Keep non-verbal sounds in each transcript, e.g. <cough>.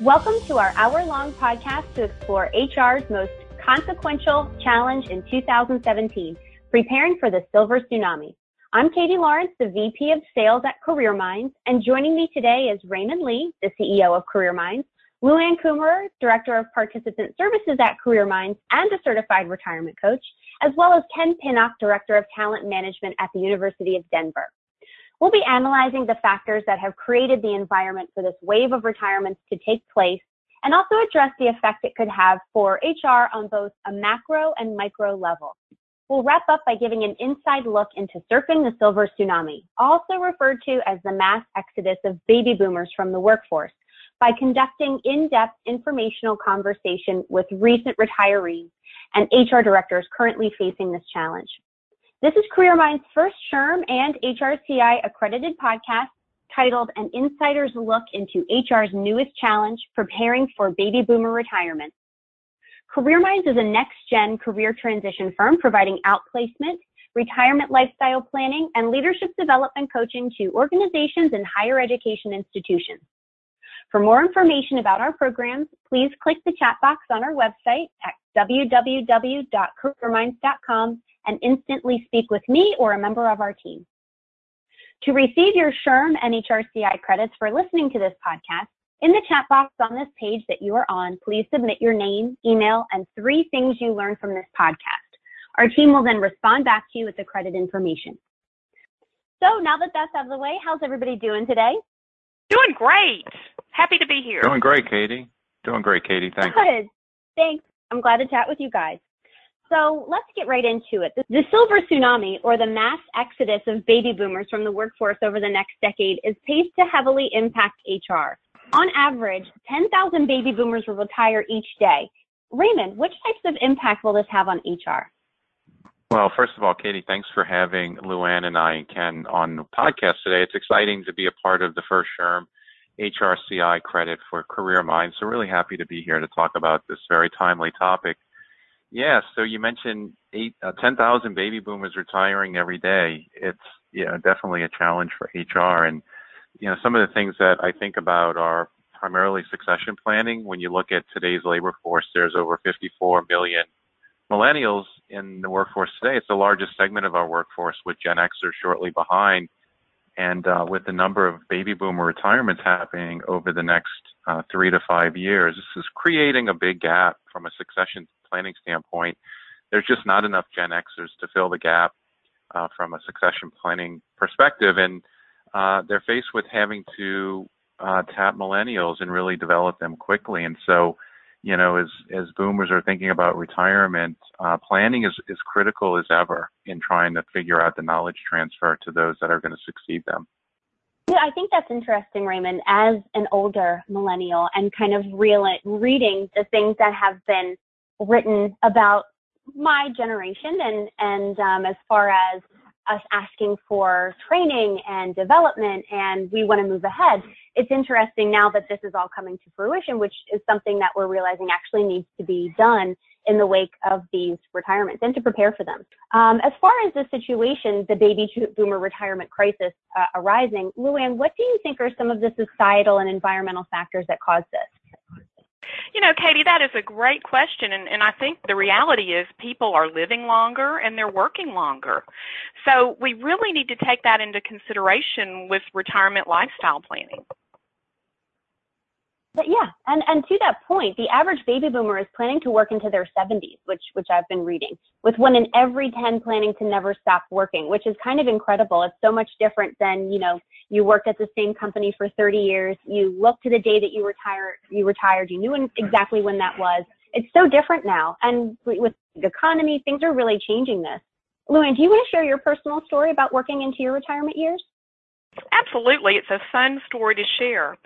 Welcome to our hour long podcast to explore HR's most consequential challenge in 2017, preparing for the silver tsunami. I'm Katie Lawrence, the VP of Sales at Career Minds, and joining me today is Raymond Lee, the CEO of Career Minds, Luann Kummerer, Director of Participant Services at Career Minds and a certified retirement coach, as well as Ken Pinnock, Director of Talent Management at the University of Denver. We'll be analyzing the factors that have created the environment for this wave of retirements to take place and also address the effect it could have for HR on both a macro and micro level. We'll wrap up by giving an inside look into surfing the silver tsunami, also referred to as the mass exodus of baby boomers from the workforce, by conducting in-depth informational conversation with recent retirees and HR directors currently facing this challenge. This is Career Minds' first SHRM and HRCI accredited podcast titled An Insider's Look into HR's Newest Challenge, Preparing for Baby Boomer Retirement. Career Minds is a next-gen career transition firm providing outplacement, retirement lifestyle planning, and leadership development coaching to organizations and higher education institutions. For more information about our programs, please click the chat box on our website at www.careerminds.com and instantly speak with me or a member of our team. To receive your SHRM and HRCI credits for listening to this podcast, in the chat box on this page that you are on, please submit your name, email, and three things you learned from this podcast. Our team will then respond back to you with the credit information. So now that that's out of the way, how's everybody doing today? Doing great. Happy to be here. Doing great, Katie. Doing great, Katie. Thanks. Good. Thanks. I'm glad to chat with you guys. So let's get right into it. The silver tsunami, or the mass exodus of baby boomers from the workforce over the next decade, is paced to heavily impact HR. On average, 10,000 baby boomers will retire each day. Raymond, which types of impact will this have on HR? Well, first of all, Katie, thanks for having Luann and I and Ken on the podcast today. It's exciting to be a part of the first SHRM HRCI credit for Career Minds. So really happy to be here to talk about this very timely topic. Yeah, so you mentioned eight, uh, 10,000 baby boomers retiring every day. It's, you know, definitely a challenge for HR. And, you know, some of the things that I think about are primarily succession planning. When you look at today's labor force, there's over 54 million millennials in the workforce today. It's the largest segment of our workforce with Gen Xers shortly behind. And uh, with the number of baby boomer retirements happening over the next uh, three to five years, this is creating a big gap from a succession planning standpoint, there's just not enough Gen Xers to fill the gap uh, from a succession planning perspective, and uh, they're faced with having to uh, tap millennials and really develop them quickly. And so, you know, as as boomers are thinking about retirement, uh, planning is is critical as ever in trying to figure out the knowledge transfer to those that are going to succeed them. Yeah, I think that's interesting, Raymond, as an older millennial and kind of real, reading the things that have been written about my generation and and um, as far as us asking for training and development and we want to move ahead it's interesting now that this is all coming to fruition which is something that we're realizing actually needs to be done in the wake of these retirements and to prepare for them. Um, as far as the situation the baby boomer retirement crisis uh, arising luann what do you think are some of the societal and environmental factors that cause this you know, Katie, that is a great question. And, and I think the reality is people are living longer and they're working longer. So we really need to take that into consideration with retirement lifestyle planning. But yeah, and and to that point, the average baby boomer is planning to work into their 70s, which which I've been reading, with one in every 10 planning to never stop working, which is kind of incredible. It's so much different than you know you worked at the same company for 30 years, you looked to the day that you retired, you retired, you knew exactly when that was. It's so different now, and with the economy, things are really changing this. Luann, do you want to share your personal story about working into your retirement years? Absolutely. It's a fun story to share.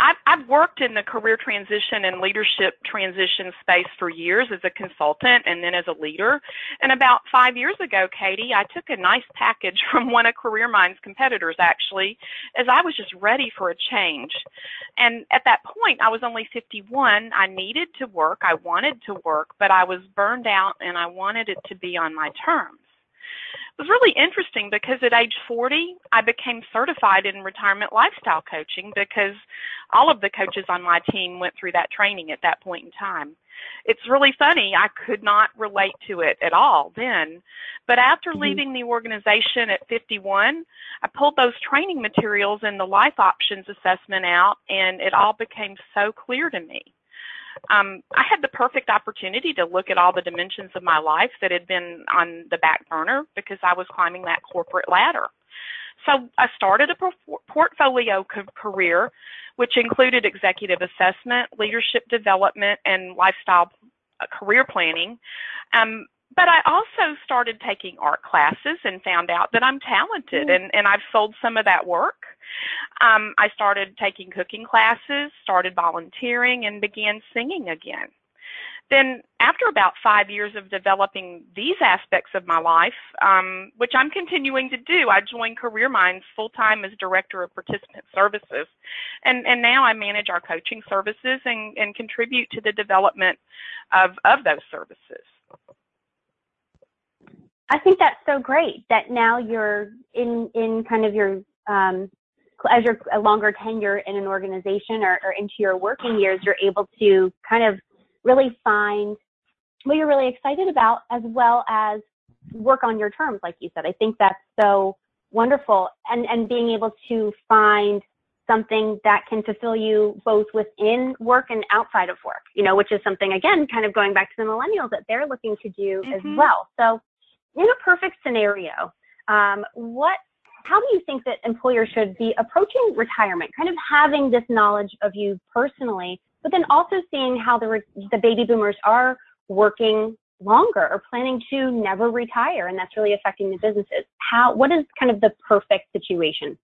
I've, I've worked in the career transition and leadership transition space for years as a consultant and then as a leader. And about five years ago, Katie, I took a nice package <laughs> from one of Career Minds competitors actually, as I was just ready for a change. And at that point, I was only 51. I needed to work. I wanted to work, but I was burned out and I wanted it to be on my terms. Was really interesting because at age 40, I became certified in retirement lifestyle coaching because all of the coaches on my team went through that training at that point in time. It's really funny. I could not relate to it at all then. But after mm-hmm. leaving the organization at 51, I pulled those training materials and the life options assessment out, and it all became so clear to me um, I had the perfect opportunity to look at all the dimensions of my life that had been on the back burner because I was climbing that corporate ladder. So I started a portfolio career, which included executive assessment, leadership development, and lifestyle uh, career planning. Um, but I also started taking art classes and found out that I'm talented, mm. and, and I've sold some of that work. Um, I started taking cooking classes, started volunteering, and began singing again. Then, after about five years of developing these aspects of my life, um, which I'm continuing to do, I joined Career Minds full time as Director of Participant Services. And, and now I manage our coaching services and, and contribute to the development of, of those services. I think that's so great that now you're in, in kind of your um, as you're a longer tenure in an organization or, or into your working years, you're able to kind of really find what you're really excited about as well as work on your terms, like you said. I think that's so wonderful. And, and being able to find something that can fulfill you both within work and outside of work, you know, which is something, again, kind of going back to the millennials that they're looking to do mm-hmm. as well. So, in a perfect scenario, um, what how do you think that employers should be approaching retirement, kind of having this knowledge of you personally, but then also seeing how the, the baby boomers are working longer or planning to never retire and that's really affecting the businesses. How what is kind of the perfect situation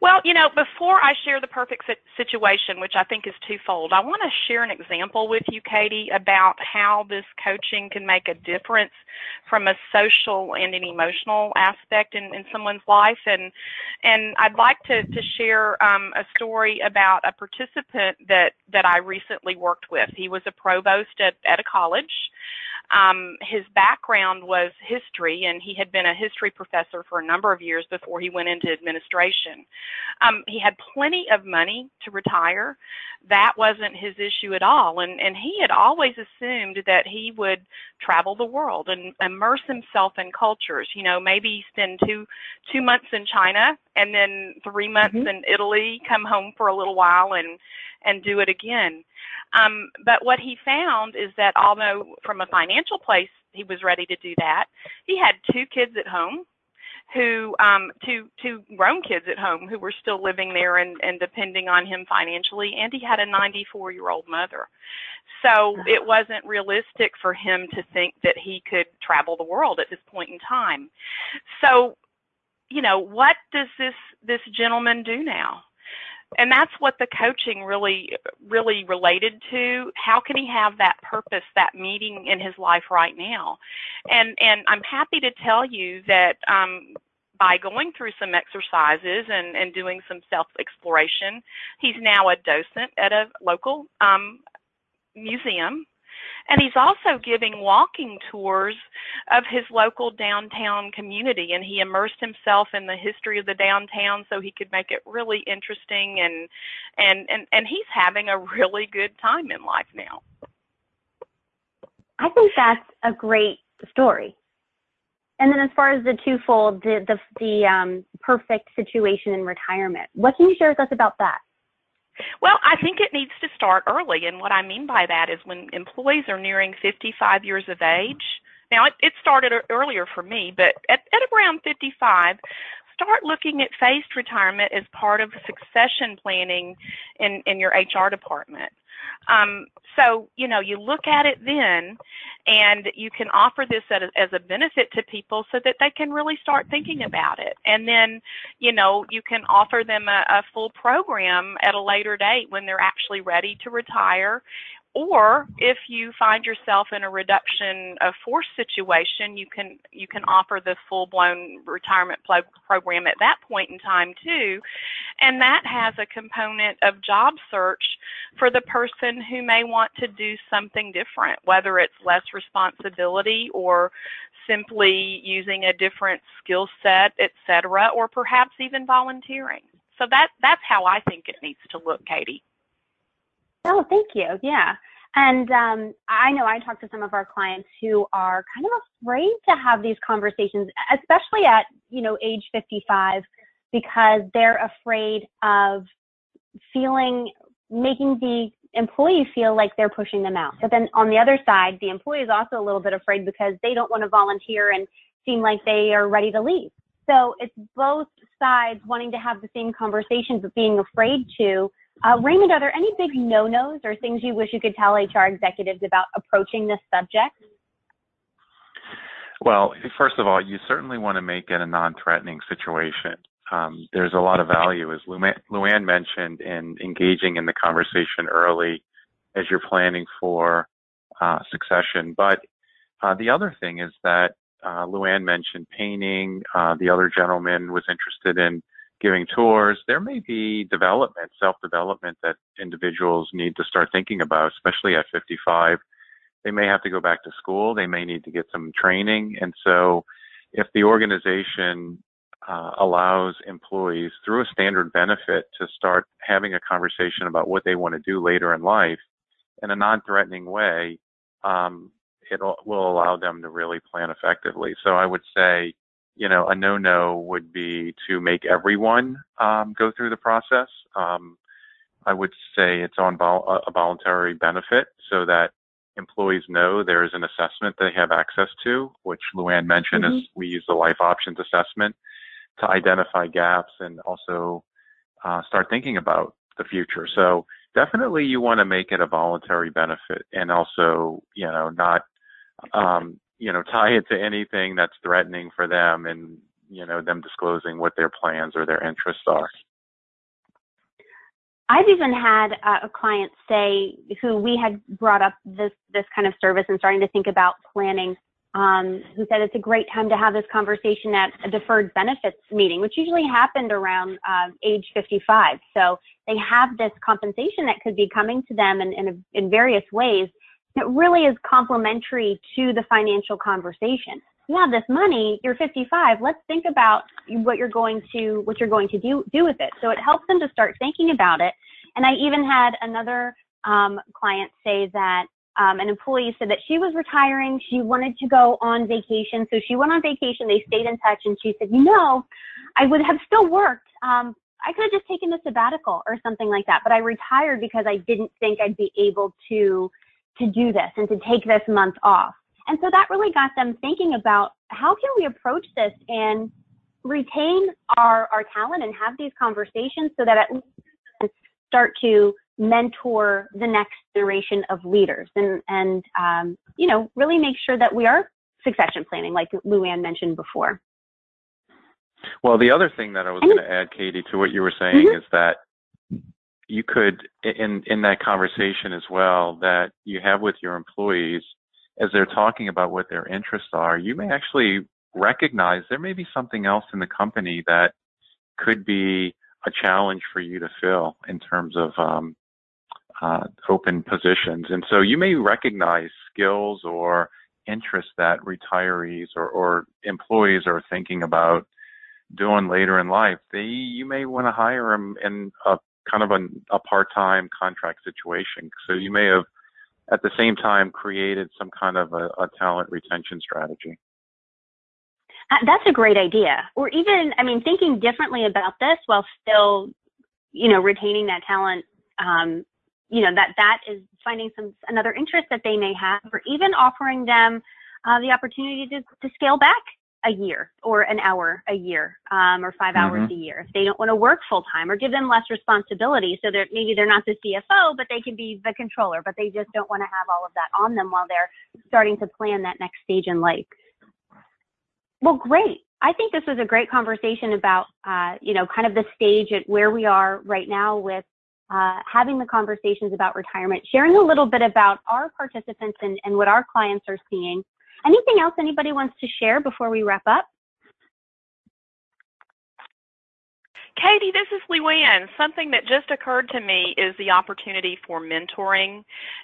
well, you know, before I share the perfect situation, which I think is twofold, I want to share an example with you, Katie, about how this coaching can make a difference from a social and an emotional aspect in, in someone's life. And and I'd like to, to share um, a story about a participant that, that I recently worked with. He was a provost at, at a college. Um, his background was history, and he had been a history professor for a number of years before he went into administration. Um, he had plenty of money to retire. That wasn't his issue at all, and and he had always assumed that he would travel the world and immerse himself in cultures. You know, maybe spend two two months in China and then three months mm-hmm. in Italy, come home for a little while, and and do it again. Um, but what he found is that although from a financial place he was ready to do that, he had two kids at home who um two two grown kids at home who were still living there and and depending on him financially and he had a 94 year old mother. So <sighs> it wasn't realistic for him to think that he could travel the world at this point in time. So you know what does this this gentleman do now and that's what the coaching really really related to. How can he have that purpose that meeting in his life right now? And and i'm happy to tell you that um by going through some exercises and, and doing some self exploration, he's now a docent at a local um, museum and he's also giving walking tours of his local downtown community. And he immersed himself in the history of the downtown so he could make it really interesting. And, and, and, and he's having a really good time in life now. I think that's a great story. And then as far as the twofold, the, the, the um, perfect situation in retirement, what can you share with us about that? Well, I think it needs to start early. And what I mean by that is when employees are nearing 55 years of age. Now, it, it started earlier for me, but at, at around 55, start looking at phased retirement as part of succession planning in, in your HR department. Um, so, you know, you look at it then and you can offer this as a, as a benefit to people so that they can really start thinking about it. And then, you know, you can offer them a, a full program at a later date when they're actually ready to retire or if you find yourself in a reduction of force situation, you can you can offer the full blown retirement program at that point in time too, and that has a component of job search for the person who may want to do something different, whether it's less responsibility or simply using a different skill set, etc., or perhaps even volunteering. So that that's how I think it needs to look, Katie. Oh, thank you. Yeah. And um, I know I talk to some of our clients who are kind of afraid to have these conversations, especially at you know age 55, because they're afraid of feeling making the employee feel like they're pushing them out. But then on the other side, the employee is also a little bit afraid because they don't want to volunteer and seem like they are ready to leave. So it's both sides wanting to have the same conversation but being afraid to. Uh, Raymond, are there any big no-nos or things you wish you could tell HR executives about approaching this subject? Well, first of all, you certainly want to make it a non-threatening situation. Um, there's a lot of value, as Luann mentioned, in engaging in the conversation early as you're planning for uh, succession. But uh, the other thing is that uh, Luann mentioned painting. Uh, the other gentleman was interested in giving tours. There may be development, self-development that individuals need to start thinking about, especially at 55. They may have to go back to school. They may need to get some training. And so if the organization uh, allows employees through a standard benefit to start having a conversation about what they want to do later in life in a non-threatening way, um, it will allow them to really plan effectively. So I would say, you know, a no-no would be to make everyone um, go through the process. Um, I would say it's on vol- a voluntary benefit so that employees know there is an assessment they have access to, which Luann mentioned mm-hmm. is we use the life options assessment to identify gaps and also uh, start thinking about the future. So definitely you want to make it a voluntary benefit and also, you know, not, um, you know, tie it to anything that's threatening for them and, you know, them disclosing what their plans or their interests are. I've even had a client say who we had brought up this this kind of service and starting to think about planning um, who said it's a great time to have this conversation at a deferred benefits meeting, which usually happened around uh, age 55. So they have this compensation that could be coming to them in, in, in various ways. It really is complementary to the financial conversation. You have this money, you're 55. Let's think about what you're going to what you're going to do do with it. So it helps them to start thinking about it. And I even had another um, client say that um, an employee said that she was retiring. She wanted to go on vacation. So she went on vacation. They stayed in touch and she said, you know, I would have still worked. Um, I could have just taken a sabbatical or something like that, but I retired because I didn't think I'd be able to, to do this and to take this month off. And so that really got them thinking about how can we approach this and retain our, our talent and have these conversations so that at least start to mentor the next generation of leaders and, and um, you know, really make sure that we are succession planning, like Luann mentioned before. Well, the other thing that I was going to add, Katie, to what you were saying mm-hmm. is that you could, in, in that conversation as well, that you have with your employees, as they're talking about what their interests are, you may actually recognize there may be something else in the company that could be a challenge for you to fill in terms of um, uh, open positions. And so you may recognize skills or interests that retirees or, or employees are thinking about doing later in life. They, you may want to hire them in a kind of a, a part-time contract situation. So you may have at the same time created some kind of a, a talent retention strategy. Uh, that's a great idea. Or even, I mean, thinking differently about this while still, you know, retaining that talent um, you know that that is finding some another interest that they may have or even offering them uh, the opportunity to, to scale back a year or an hour a year um, or 5 mm-hmm. hours a year if they don't want to work full time or give them less responsibility so that maybe they're not the cfo but they can be the controller but they just don't want to have all of that on them while they're starting to plan that next stage in life well great I think this was a great conversation about, uh, you know, kind of the stage at where we are right now with uh, having the conversations about retirement, sharing a little bit about our participants and, and what our clients are seeing. Anything else anybody wants to share before we wrap up? Katie, this is Luann. Something that just occurred to me is the opportunity for mentoring,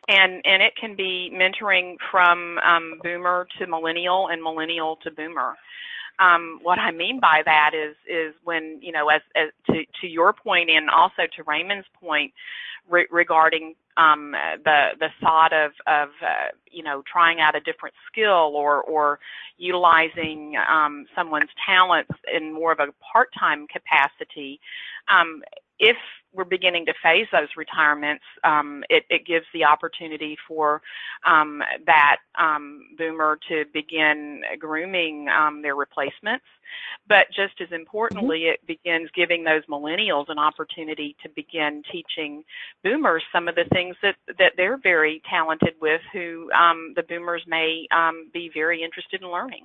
and and it can be mentoring from um, boomer to millennial and millennial to boomer. Um, what I mean by that is is when you know, as, as to to your point and also to Raymond's point re- regarding um, the the thought of of uh, you know trying out a different skill or or utilizing um, someone's talents in more of a part time capacity. Um, if we're beginning to phase those retirements, um, it, it, gives the opportunity for um, that um, boomer to begin grooming um, their replacements. But just as importantly, mm-hmm. it begins giving those millennials an opportunity to begin teaching boomers some of the things that, that they're very talented with, who um, the boomers may um, be very interested in learning.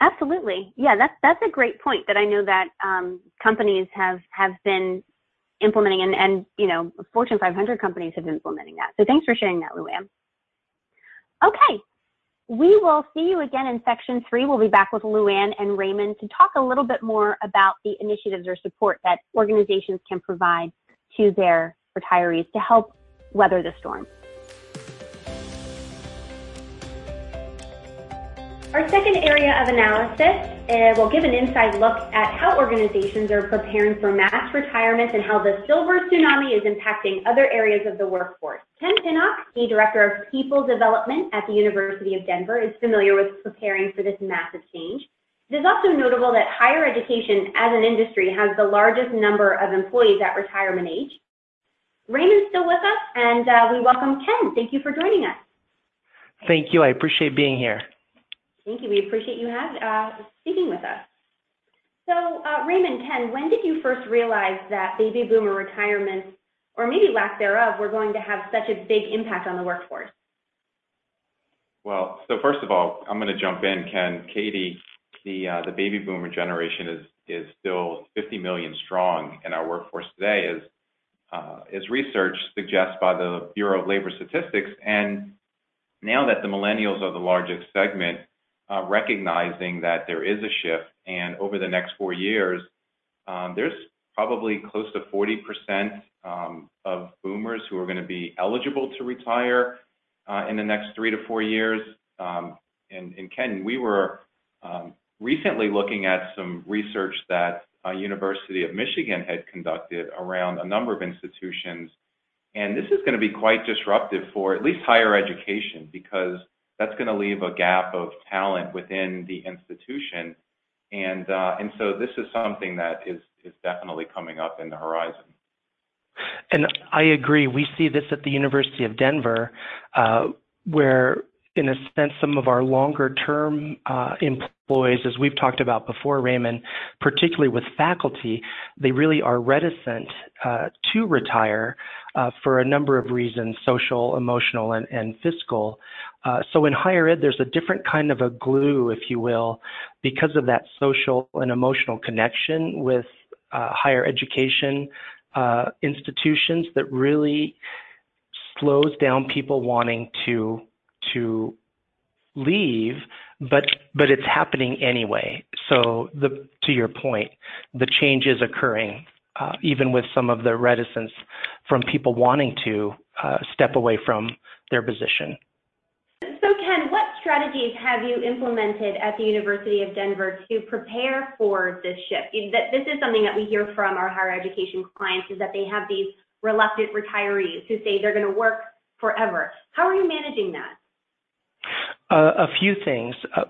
Absolutely. Yeah, that's that's a great point that I know that um, companies have have been implementing and, and you know Fortune 500 companies have been implementing that. So thanks for sharing that, Luann. Okay, we will see you again in section three. We'll be back with Luann and Raymond to talk a little bit more about the initiatives or support that organizations can provide to their retirees to help weather the storm. Our second area of analysis uh, will give an inside look at how organizations are preparing for mass retirements and how the silver tsunami is impacting other areas of the workforce. Ken Pinnock, the Director of People Development at the University of Denver, is familiar with preparing for this massive change. It is also notable that higher education as an industry has the largest number of employees at retirement age. Raymond's still with us, and uh, we welcome Ken. Thank you for joining us. Thank you. I appreciate being here. Thank you. We appreciate you have, uh, speaking with us. So, uh, Raymond, Ken, when did you first realize that baby boomer retirements, or maybe lack thereof, were going to have such a big impact on the workforce? Well, so first of all, I'm going to jump in, Ken. Katie, the uh, the baby boomer generation is is still 50 million strong in our workforce today, as uh, as research suggests by the Bureau of Labor Statistics. And now that the millennials are the largest segment, recognizing that there is a shift, and over the next four years, um, there's probably close to 40% um, of boomers who are going to be eligible to retire uh, in the next three to four years. Um, Ken, we were recently looking at some research that uh, University of Michigan had conducted around a number of institutions, and this is going to be quite disruptive for at least higher education because that's going to leave a gap of talent within the institution. And, uh, and so this is something that is, is definitely coming up in the horizon. And I agree. We see this at the University of Denver, uh, where, in a sense, some of our longer term uh, employees, as we've talked about before, Raymond, particularly with faculty, they really are reticent uh, to retire uh, for a number of reasons social, emotional, and, and fiscal. Uh, so in higher ed, there's a different kind of a glue, if you will, because of that social and emotional connection with uh, higher education uh, institutions that really slows down people wanting to to leave, but but it's happening anyway. So the to your point, the change is occurring, uh, even with some of the reticence from people wanting to uh, step away from their position. So Ken, what strategies have you implemented at the University of Denver to prepare for this shift? That This is something that we hear from our higher education clients is that they have these reluctant retirees who say they're going to work forever. How are you managing that? Uh, a few things. Uh,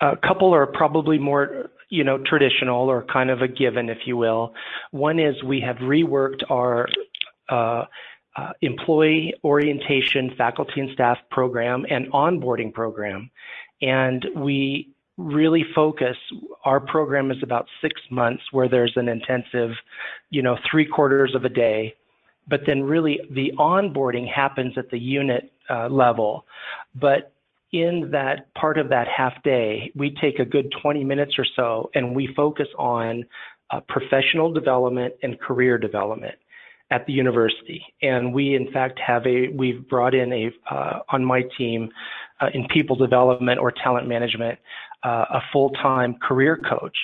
a couple are probably more, you know, traditional or kind of a given, if you will. One is we have reworked our uh, uh, employee orientation, faculty and staff program, and onboarding program. And we really focus, our program is about six months where there's an intensive, you know, three quarters of a day. But then really the onboarding happens at the unit uh, level. But in that part of that half day, we take a good 20 minutes or so and we focus on uh, professional development and career development at the university. And we, in fact, have a, we've brought in a, uh, on my team uh, in people development or talent management, uh, a full-time career coach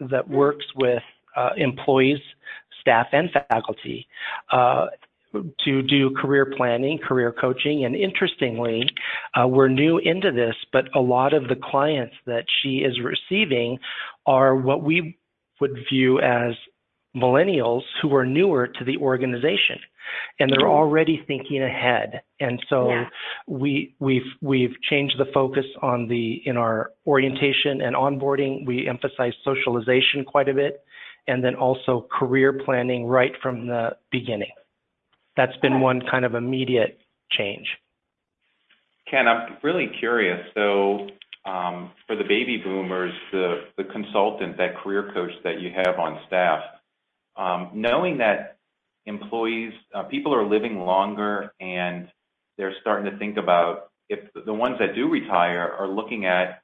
that works with uh, employees, staff, and faculty uh, to do career planning, career coaching, and interestingly, uh, we're new into this, but a lot of the clients that she is receiving are what we would view as millennials who are newer to the organization and they're mm-hmm. already thinking ahead and so yeah. we we've we've changed the focus on the in our orientation and onboarding we emphasize socialization quite a bit and then also career planning right from the beginning that's been one kind of immediate change ken i'm really curious so um, for the baby boomers the consultant that career coach that you have on staff um, knowing that employees, uh, people are living longer and they're starting to think about if the ones that do retire are looking at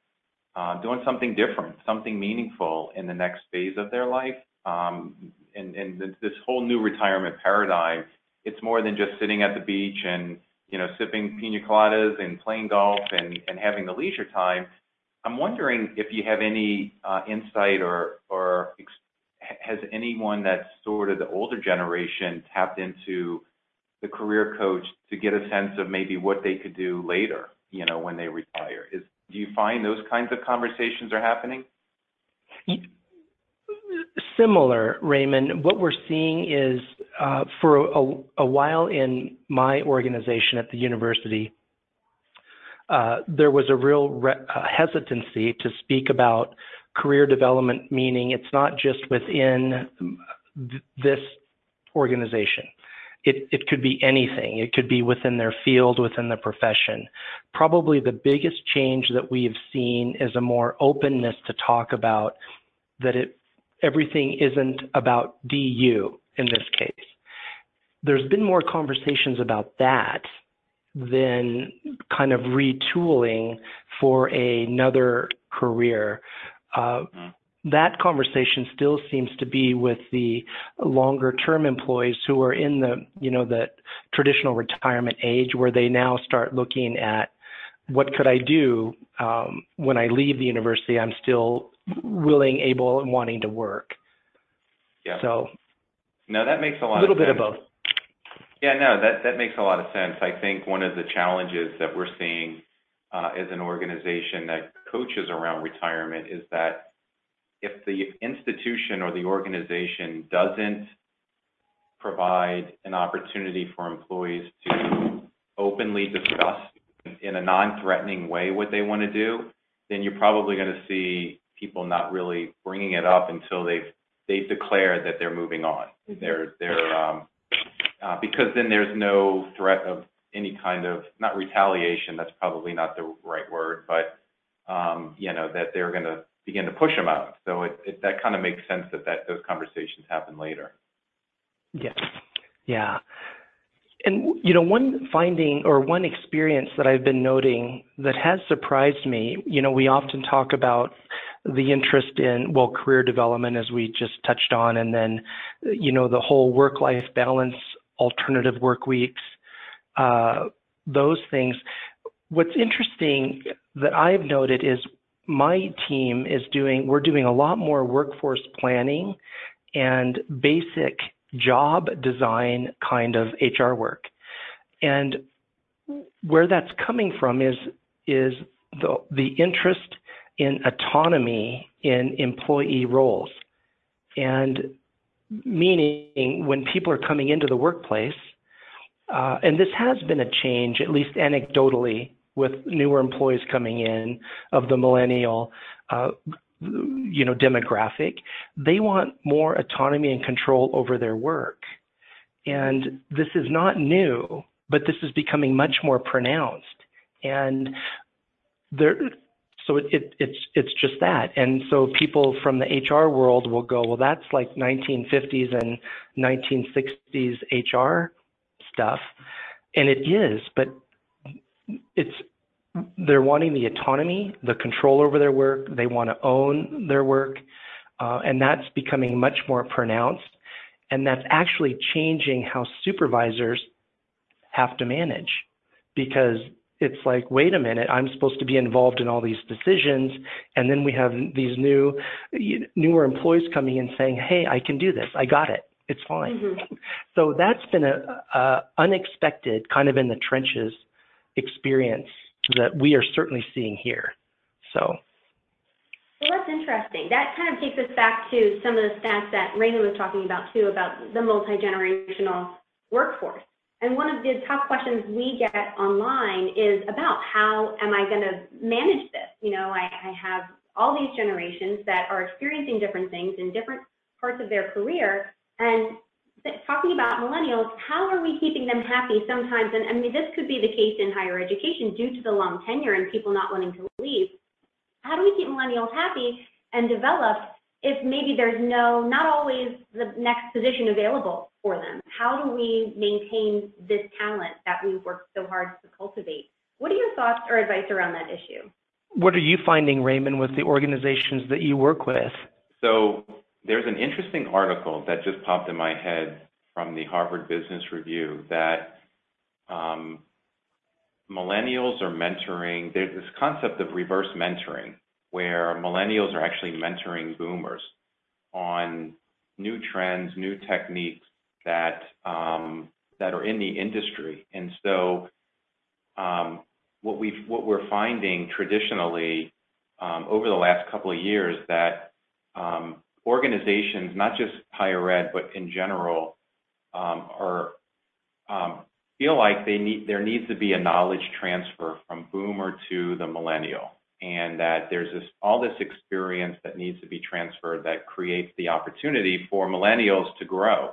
uh, doing something different, something meaningful in the next phase of their life. Um, and this whole new retirement paradigm, it's more than just sitting at the beach and you know sipping pina coladas and playing golf and, and having the leisure time. I'm wondering if you have any uh, insight or or has anyone that's sort of the older generation tapped into the career coach to get a sense of maybe what they could do later, you know, when they retire? Is do you find those kinds of conversations are happening? Similar, Raymond. What we're seeing is uh, for a, a, while in my organization at the university, uh, there was a real re- uh, hesitancy to speak about career development meaning it's not just within th- this organization. It, it could be anything. It could be within their field, within the profession. Probably the biggest change that we have seen is a more openness to talk about that it, everything isn't about DU in this case. There's been more conversations about that than kind of retooling for another career. Uh, that conversation still seems to be with the longer term employees who are in the you know the traditional retirement age where they now start looking at what could I do um, when I leave the university? I'm still willing, able, and wanting to work. Yeah. So. No, that makes a lot. A little bit of both. Yeah, no, that that makes a lot of sense. I think one of the challenges that we're seeing uh, as an organization that coaches around retirement is that if the institution or the organization doesn't provide an opportunity for employees to openly discuss in a non-threatening way what they want to do, then you're probably going to see people not really bringing it up until they've they've declared that they're moving on. Mm-hmm. They're they're um, uh, because then there's no threat of any kind of not retaliation. That's probably not the right word, but um, you know that they're going to begin to push them out. So it, it that kind of makes sense that that those conversations happen later. Yeah, yeah. And you know, one finding or one experience that I've been noting that has surprised me. You know, we often talk about the interest in well career development as we just touched on, and then you know the whole work-life balance, alternative work weeks, uh, those things. What's interesting that I've noted is my team is doing, we're doing a lot more workforce planning and basic job design kind of HR work. And where that's coming from is, is the, the interest in autonomy in employee roles. And meaning when people are coming into the workplace, uh, and this has been a change, at least anecdotally, with newer employees coming in of the millennial, uh, you know, demographic. They want more autonomy and control over their work. And this is not new, but this is becoming much more pronounced. And there, so it, it, it's it's just that. And so people from the HR world will go, well, that's like 1950s and 1960s HR stuff, and it is, but it's they're wanting the autonomy, the control over their work. They want to own their work, uh, and that's becoming much more pronounced. And that's actually changing how supervisors have to manage, because it's like, wait a minute, I'm supposed to be involved in all these decisions, and then we have these new, newer employees coming in saying, hey, I can do this, I got it, it's fine. Mm-hmm. So that's been a, a unexpected kind of in the trenches experience that we are certainly seeing here. So. Well, that's interesting. That kind of takes us back to some of the stats that Raymond was talking about too, about the multi-generational workforce. And one of the top questions we get online is about how am I going to manage this? You know, I, I have all these generations that are experiencing different things in different parts of their career. And talking about millennials, how are we keeping them happy sometimes? And I mean, this could be the case in higher education due to the long tenure and people not wanting to leave. How do we keep millennials happy and developed if maybe there's no, not always the next position available for them? How do we maintain this talent that we've worked so hard to cultivate? What are your thoughts or advice around that issue? What are you finding, Raymond, with the organizations that you work with? So there's an interesting article that just popped in my head from the Harvard Business Review that um, millennials are mentoring. There's this concept of reverse mentoring, where millennials are actually mentoring boomers on new trends, new techniques that um, that are in the industry. And so, um, what we what we're finding traditionally um, over the last couple of years that um, organizations, not just higher ed, but in general, um, are um, feel like they need there needs to be a knowledge transfer from boomer to the millennial and that there's this all this experience that needs to be transferred that creates the opportunity for millennials to grow.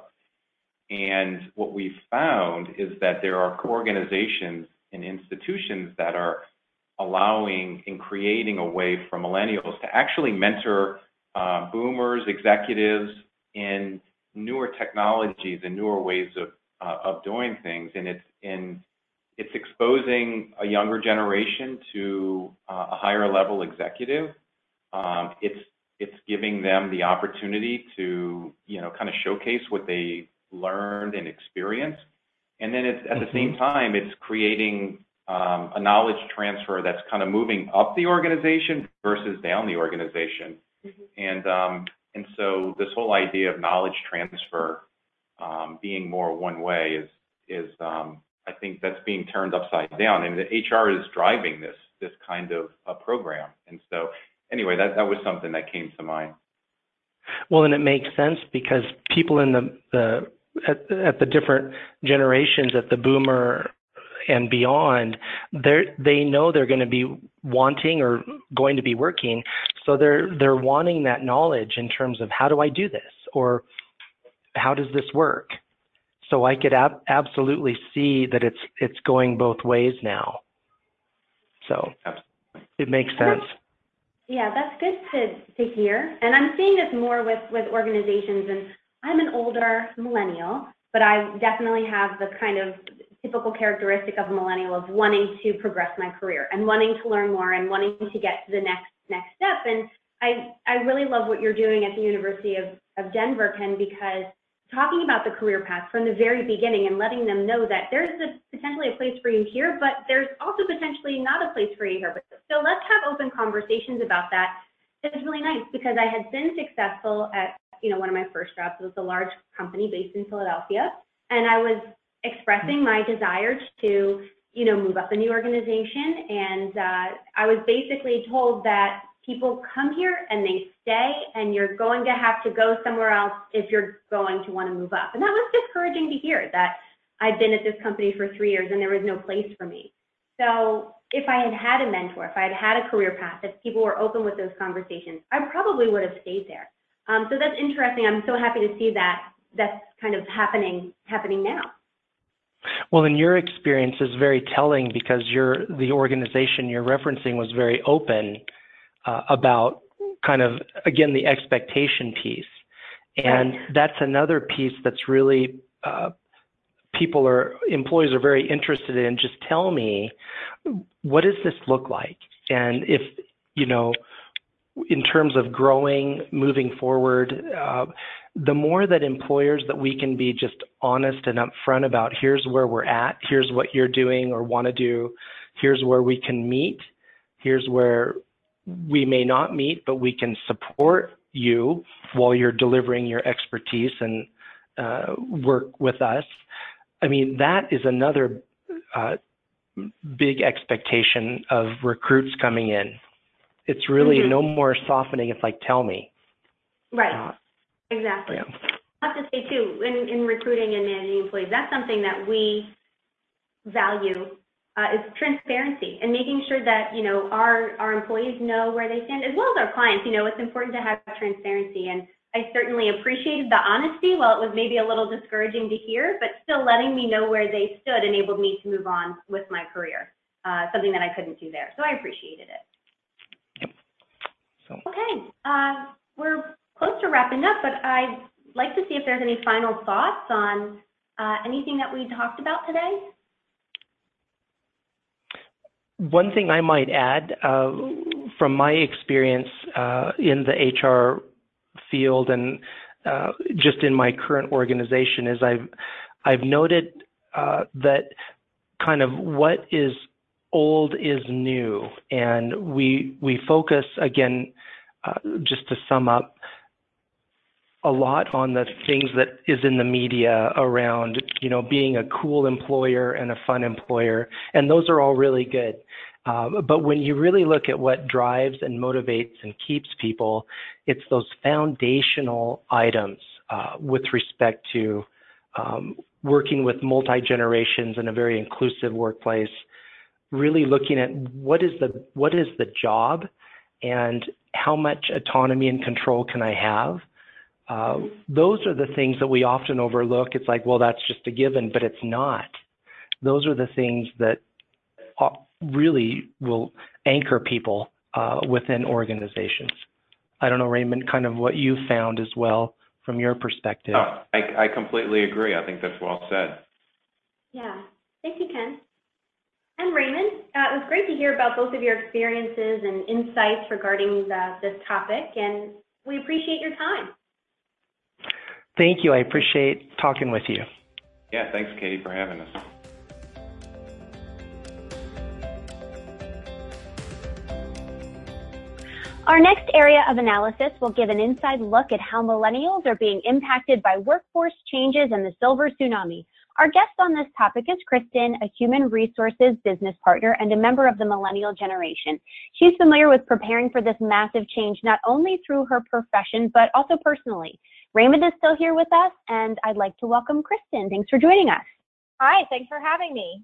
And what we've found is that there are organizations and institutions that are allowing and creating a way for millennials to actually mentor uh, boomers, executives in newer technologies and newer ways of uh, of doing things. And it's in it's exposing a younger generation to uh, a higher level executive. Um, it's it's giving them the opportunity to you know kind of showcase what they learned and experienced, and then it's at mm-hmm. the same mm-hmm. time it's creating um, a knowledge transfer that's kind of moving up the organization versus down the organization, mm-hmm. and um, and so this whole idea of knowledge transfer um, being more one way is is um, I think that's being turned upside down, and the HR is driving this this kind of a program. And so, anyway, that that was something that came to mind. Well, and it makes sense because people in the the at, at the different generations, at the boomer and beyond, they they know they're going to be wanting or going to be working, so they're they're wanting that knowledge in terms of how do I do this or how does this work so I could ab- absolutely see that it's it's going both ways now. So it makes sense. Yeah, that's good to, to hear. And I'm seeing this more with, with organizations. And I'm an older millennial, but I definitely have the kind of typical characteristic of a millennial of wanting to progress my career and wanting to learn more and wanting to get to the next next step. And I I really love what you're doing at the University of, of Denver, Ken, because talking about the career path from the very beginning and letting them know that there's a, potentially a place for you here, but there's also potentially not a place for you here. But so let's have open conversations about that. It's really nice because I had been successful at you know one of my first jobs was a large company based in Philadelphia, and I was expressing my desire to you know move up in the organization, and uh, I was basically told that people come here and they stay and you're going to have to go somewhere else if you're going to want to move up. And that was discouraging to hear that I'd been at this company for three years and there was no place for me. So if I had had a mentor, if I had had a career path, if people were open with those conversations, I probably would have stayed there. Um, so that's interesting. I'm so happy to see that that's kind of happening happening now. Well, in your experience is very telling because you're the organization you're referencing was very open uh, about kind of again the expectation piece, and that's another piece that's really uh, people are employees are very interested in. Just tell me what does this look like, and if you know in terms of growing, moving forward, uh, the more that employers that we can be just honest and upfront about here's where we're at, here's what you're doing or want to do, here's where we can meet, here's where we may not meet, but we can support you while you're delivering your expertise and uh, work with us. I mean, that is another uh, big expectation of recruits coming in. It's really mm-hmm. no more softening. It's like, tell me. Right. Uh, exactly. Yeah. I have to say too, in, in recruiting and managing employees, that's something that we value is transparency and making sure that you know our our employees know where they stand as well as our clients. You know, it's important to have transparency, and I certainly appreciated the honesty. While it was maybe a little discouraging to hear, but still letting me know where they stood enabled me to move on with my career. Uh, something that I couldn't do there, so I appreciated it. Yep. So. Okay, uh, we're close to wrapping up, but I'd like to see if there's any final thoughts on uh, anything that we talked about today. One thing I might add uh, from my experience uh, in the HR field and uh, just in my current organization is I've I've noted uh, that kind of what is old is new, and we we focus again. Uh, just to sum up, a lot on the things that is in the media around, you know, being a cool employer and a fun employer, and those are all really good. Uh, but when you really look at what drives and motivates and keeps people, it's those foundational items uh, with respect to um, working with multi generations in a very inclusive workplace. Really looking at what is the what is the job, and how much autonomy and control can I have, uh, those are the things that we often overlook. It's like, well, that's just a given, but it's not. Those are the things that uh, really will anchor people uh, within organizations. I don't know, Raymond, kind of what you found as well from your perspective. Oh, I, I completely agree. I think that's well said. Yeah. Thank you, Ken. And Raymond, uh, it was great to hear about both of your experiences and insights regarding the, this topic, and we appreciate your time. Thank you. I appreciate talking with you. Yeah, thanks, Katie, for having us. Our next area of analysis will give an inside look at how millennials are being impacted by workforce changes and the silver tsunami. Our guest on this topic is Kristen, a human resources business partner and a member of the millennial generation. She's familiar with preparing for this massive change not only through her profession, but also personally. Raymond is still here with us, and I'd like to welcome Kristen. Thanks for joining us. Hi, thanks for having me.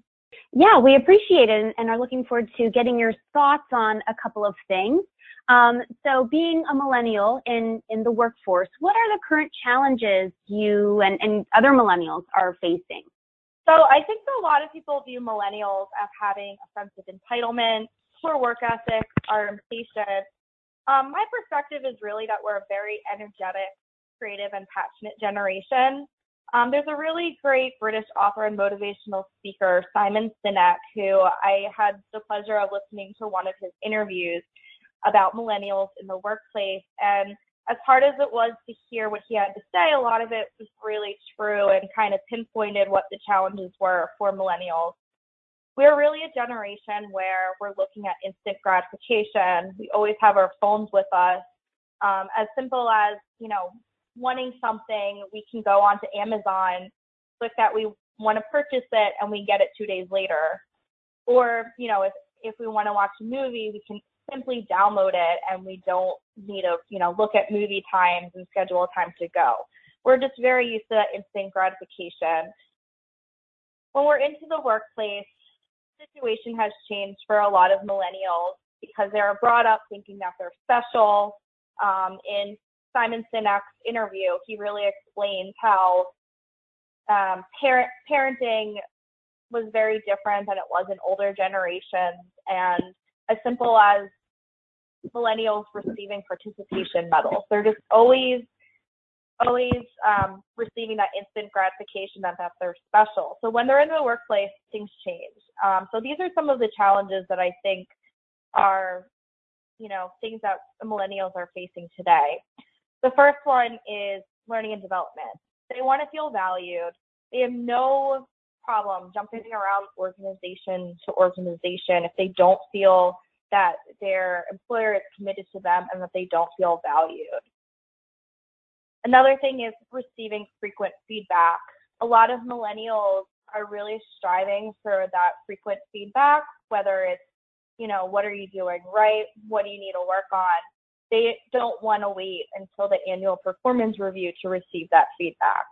Yeah, we appreciate it and are looking forward to getting your thoughts on a couple of things. Um, so, being a millennial in, in the workforce, what are the current challenges you and, and other millennials are facing? So, I think a lot of people view millennials as having a sense of entitlement, poor work ethic, are impatient. Um, my perspective is really that we're a very energetic, creative and passionate generation. Um, there's a really great British author and motivational speaker, Simon Sinek, who I had the pleasure of listening to one of his interviews about millennials in the workplace. And as hard as it was to hear what he had to say, a lot of it was really true and kind of pinpointed what the challenges were for millennials. We're really a generation where we're looking at instant gratification. We always have our phones with us. Um, as simple as, you know, wanting something, we can go onto Amazon, click that we want to purchase it, and we get it two days later. Or, you know, if, if we want to watch a movie, we can simply download it and we don't need to, you know, look at movie times and schedule time to go. We're just very used to that instant gratification. When we're into the workplace, situation has changed for a lot of millennials because they're brought up thinking that they're special. Um, in Simon Sinek's interview, he really explains how um, parent parenting was very different than it was in older generations, and as simple as millennials receiving participation medals, they're just always always um, receiving that instant gratification that, that they're special. So when they're in the workplace, things change. Um, so these are some of the challenges that I think are, you know, things that millennials are facing today. The first one is learning and development. They want to feel valued. They have no problem jumping around organization to organization if they don't feel that their employer is committed to them and that they don't feel valued. Another thing is receiving frequent feedback. A lot of millennials are really striving for that frequent feedback, whether it's, you know, what are you doing right? What do you need to work on? They don't want to wait until the annual performance review to receive that feedback.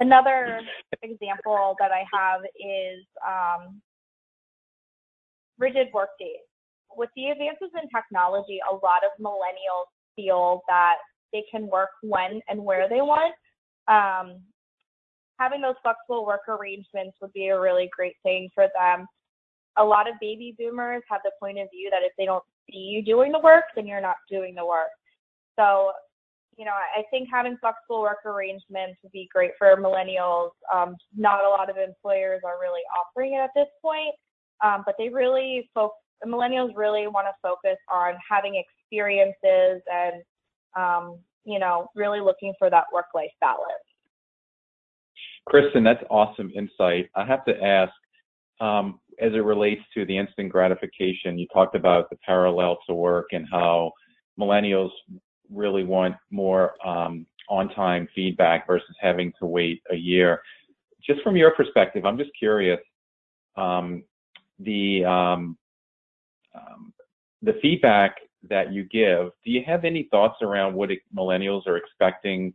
Another example that I have is um, rigid work days. With the advances in technology, a lot of millennials feel that they can work when and where they want. Um, having those flexible work arrangements would be a really great thing for them. A lot of baby boomers have the point of view that if they don't see you doing the work, then you're not doing the work. So, you know, I think having flexible work arrangements would be great for millennials. Um, not a lot of employers are really offering it at this point, um, but they really focus. Millennials really want to focus on having experiences and, um, you know, really looking for that work-life balance. Kristen, that's awesome insight. I have to ask, um, as it relates to the instant gratification, you talked about the parallel to work and how millennials really want more um, on-time feedback versus having to wait a year. Just from your perspective, I'm just curious. Um, the um, um, the feedback that you give, do you have any thoughts around what millennials are expecting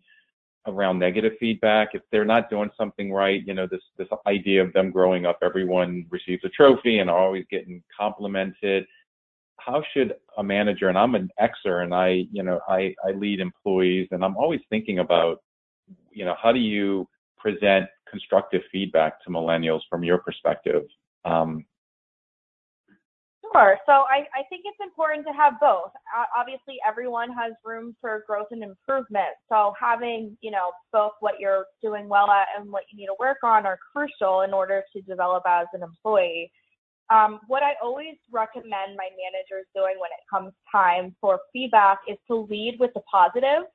around negative feedback? If they're not doing something right, you know, this this idea of them growing up, everyone receives a trophy and are always getting complimented. How should a manager, and I'm an Xer and I, you know, I, I lead employees and I'm always thinking about, you know, how do you present constructive feedback to millennials from your perspective? Um, Sure. So I, I think it's important to have both. Uh, obviously, everyone has room for growth and improvement. So having, you know, both what you're doing well at and what you need to work on are crucial in order to develop as an employee. Um, what I always recommend my managers doing when it comes time for feedback is to lead with the positive.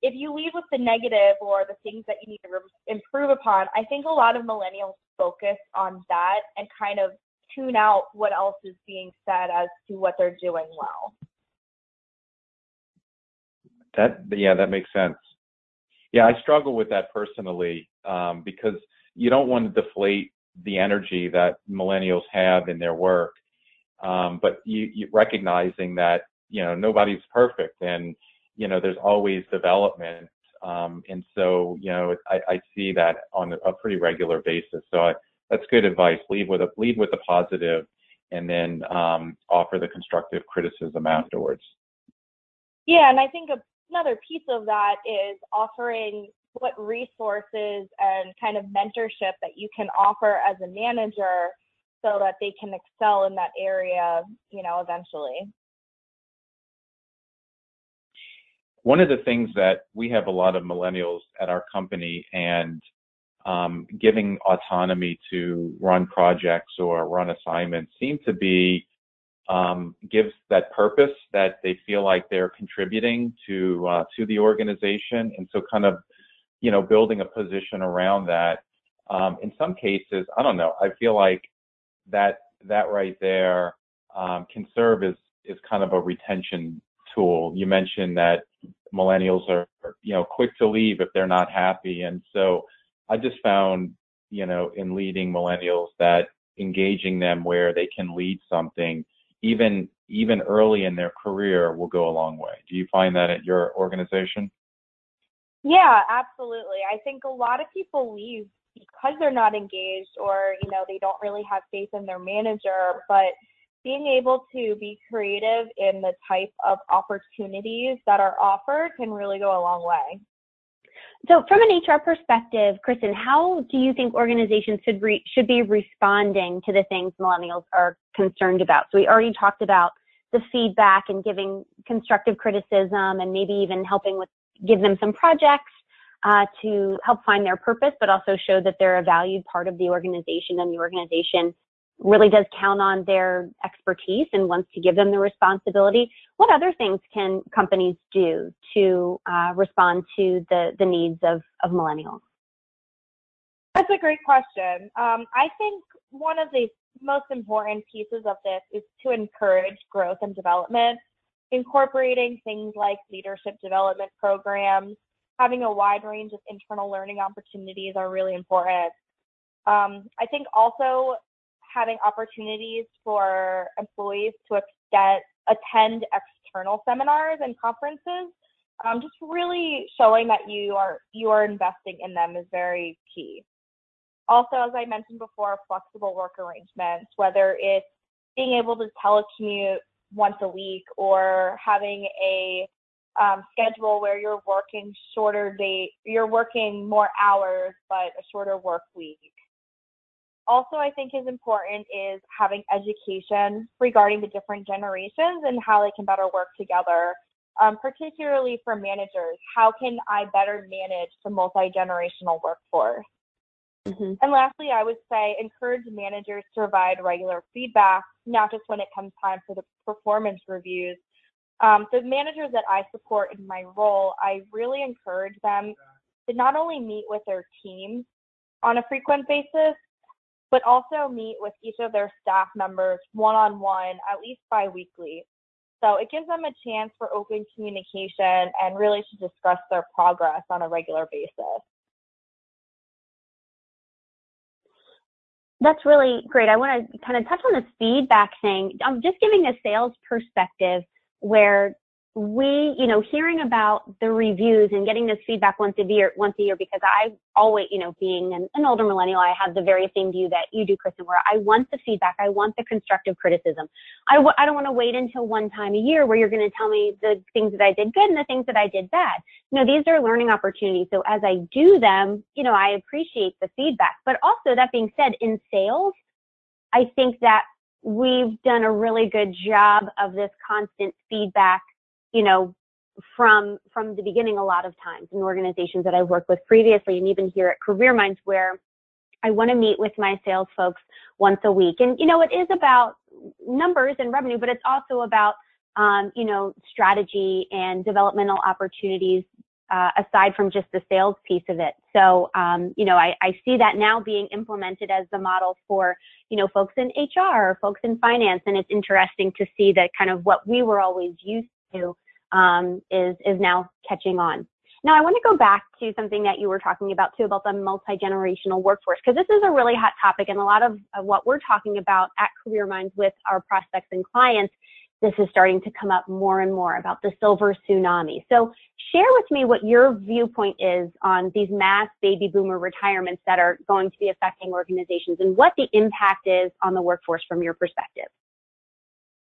If you lead with the negative or the things that you need to improve upon, I think a lot of millennials focus on that and kind of tune out what else is being said as to what they're doing well. That yeah, that makes sense. Yeah, I struggle with that personally um, because you don't want to deflate the energy that millennials have in their work, um, but you, you recognizing that you know nobody's perfect and you know there's always development um, and so you know I, I see that on a pretty regular basis. So I, that's good advice. Lead with a lead with a positive, and then um, offer the constructive criticism afterwards. Yeah, and I think another piece of that is offering what resources and kind of mentorship that you can offer as a manager so that they can excel in that area, you know, eventually. One of the things that we have a lot of millennials at our company, and um, giving autonomy to run projects or run assignments seem to be um, gives that purpose that they feel like they're contributing to uh, to the organization, and so kind of you know building a position around that. Um, in some cases, I don't know. I feel like that that right there um, can serve as is kind of a retention tool. You mentioned that millennials are you know quick to leave if they're not happy, and so I just found, you know, in leading millennials that engaging them where they can lead something, even even early in their career, will go a long way. Do you find that at your organization? Yeah, absolutely. I think a lot of people leave because they're not engaged or, you know, they don't really have faith in their manager, but being able to be creative in the type of opportunities that are offered can really go a long way. So from an HR perspective, Kristen, how do you think organizations should re- should be responding to the things millennials are concerned about? So we already talked about the feedback and giving constructive criticism and maybe even helping with give them some projects uh, to help find their purpose, but also show that they're a valued part of the organization and the organization really does count on their expertise and wants to give them the responsibility. What other things can companies do to uh, respond to the, the needs of, of millennials? That's a great question. Um, I think one of the most important pieces of this is to encourage growth and development, incorporating things like leadership development programs, having a wide range of internal learning opportunities are really important. Um, I think also having opportunities for employees to attend external seminars and conferences, um, just really showing that you are you are investing in them is very key. Also, as I mentioned before, flexible work arrangements, whether it's being able to telecommute once a week or having a um, schedule where you're working shorter date, you're working more hours, but a shorter work week. Also, I think is important is having education regarding the different generations and how they can better work together, um, particularly for managers. How can I better manage the multi-generational workforce? Mm-hmm. And lastly, I would say encourage managers to provide regular feedback, not just when it comes time for the performance reviews. Um, the managers that I support in my role, I really encourage them to not only meet with their teams on a frequent basis, but also meet with each of their staff members one on one, at least bi weekly. So it gives them a chance for open communication and really to discuss their progress on a regular basis. That's really great. I want to kind of touch on this feedback thing. I'm just giving a sales perspective where we, you know, hearing about the reviews and getting this feedback once a year, once a year, because I always, you know, being an, an, older millennial, I have the very same view that you do, Kristen, where I want the feedback, I want the constructive criticism. I w- I don't want to wait until one time a year where you're going to tell me the things that I did good and the things that I did bad. You know, these are learning opportunities. So as I do them, you know, I appreciate the feedback. But also, that being said, in sales, I think that we've done a really good job of this constant feedback you know, from from the beginning a lot of times in organizations that I've worked with previously and even here at Career Minds where I want to meet with my sales folks once a week. And you know, it is about numbers and revenue, but it's also about um, you know, strategy and developmental opportunities uh, aside from just the sales piece of it. So, um, you know, I, I, see that now being implemented as the model for, you know, folks in HR, folks in finance, and it's interesting to see that kind of what we were always used to um, is is now catching on. Now, I want to go back to something that you were talking about too about the multi generational workforce because this is a really hot topic, and a lot of, of what we're talking about at Career Minds with our prospects and clients. This is starting to come up more and more about the silver tsunami. So, share with me what your viewpoint is on these mass baby boomer retirements that are going to be affecting organizations and what the impact is on the workforce from your perspective.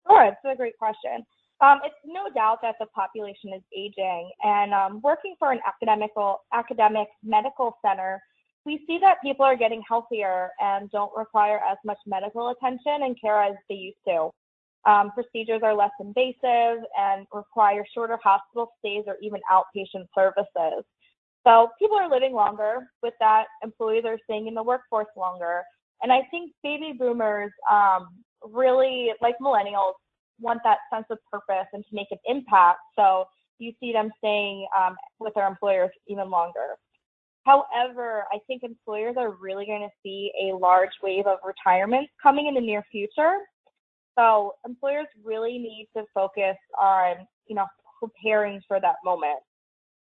Sure, it's a great question. Um, it's no doubt that the population is aging, and um, working for an academical academic medical center, we see that people are getting healthier and don't require as much medical attention and care as they used to. Um, procedures are less invasive and require shorter hospital stays or even outpatient services. So people are living longer. With that, employees are staying in the workforce longer. And I think baby boomers um, really, like millennials, want that sense of purpose and to make an impact. So you see them staying um, with their employers even longer. However, I think employers are really going to see a large wave of retirements coming in the near future. So employers really need to focus on, you know, preparing for that moment.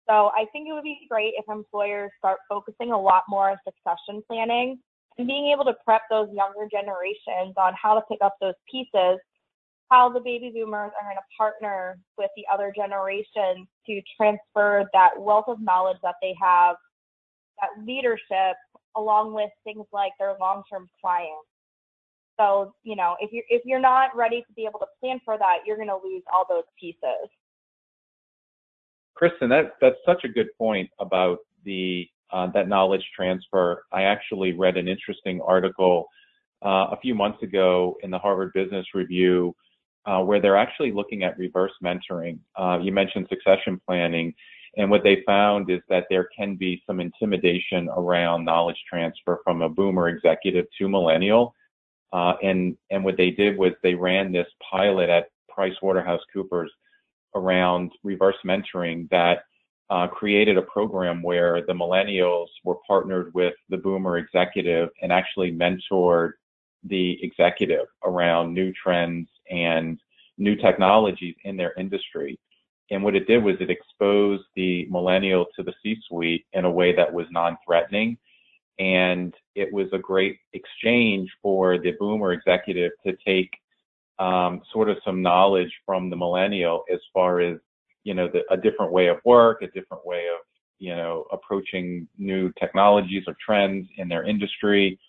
So I think it would be great if employers start focusing a lot more on succession planning and being able to prep those younger generations on how to pick up those pieces how the baby boomers are going to partner with the other generations to transfer that wealth of knowledge that they have, that leadership, along with things like their long-term clients. So, you know, if you're if you're not ready to be able to plan for that, you're going to lose all those pieces. Kristen, that that's such a good point about the uh, that knowledge transfer. I actually read an interesting article uh, a few months ago in the Harvard Business Review uh, where they're actually looking at reverse mentoring. Uh, you mentioned succession planning, and what they found is that there can be some intimidation around knowledge transfer from a boomer executive to millennial. Uh, and and what they did was they ran this pilot at PricewaterhouseCoopers around reverse mentoring that uh, created a program where the millennials were partnered with the boomer executive and actually mentored the executive around new trends and new technologies in their industry. And what it did was it exposed the millennial to the C-suite in a way that was non-threatening. And it was a great exchange for the boomer executive to take um, sort of some knowledge from the millennial as far as you know the, a different way of work, a different way of you know approaching new technologies or trends in their industry,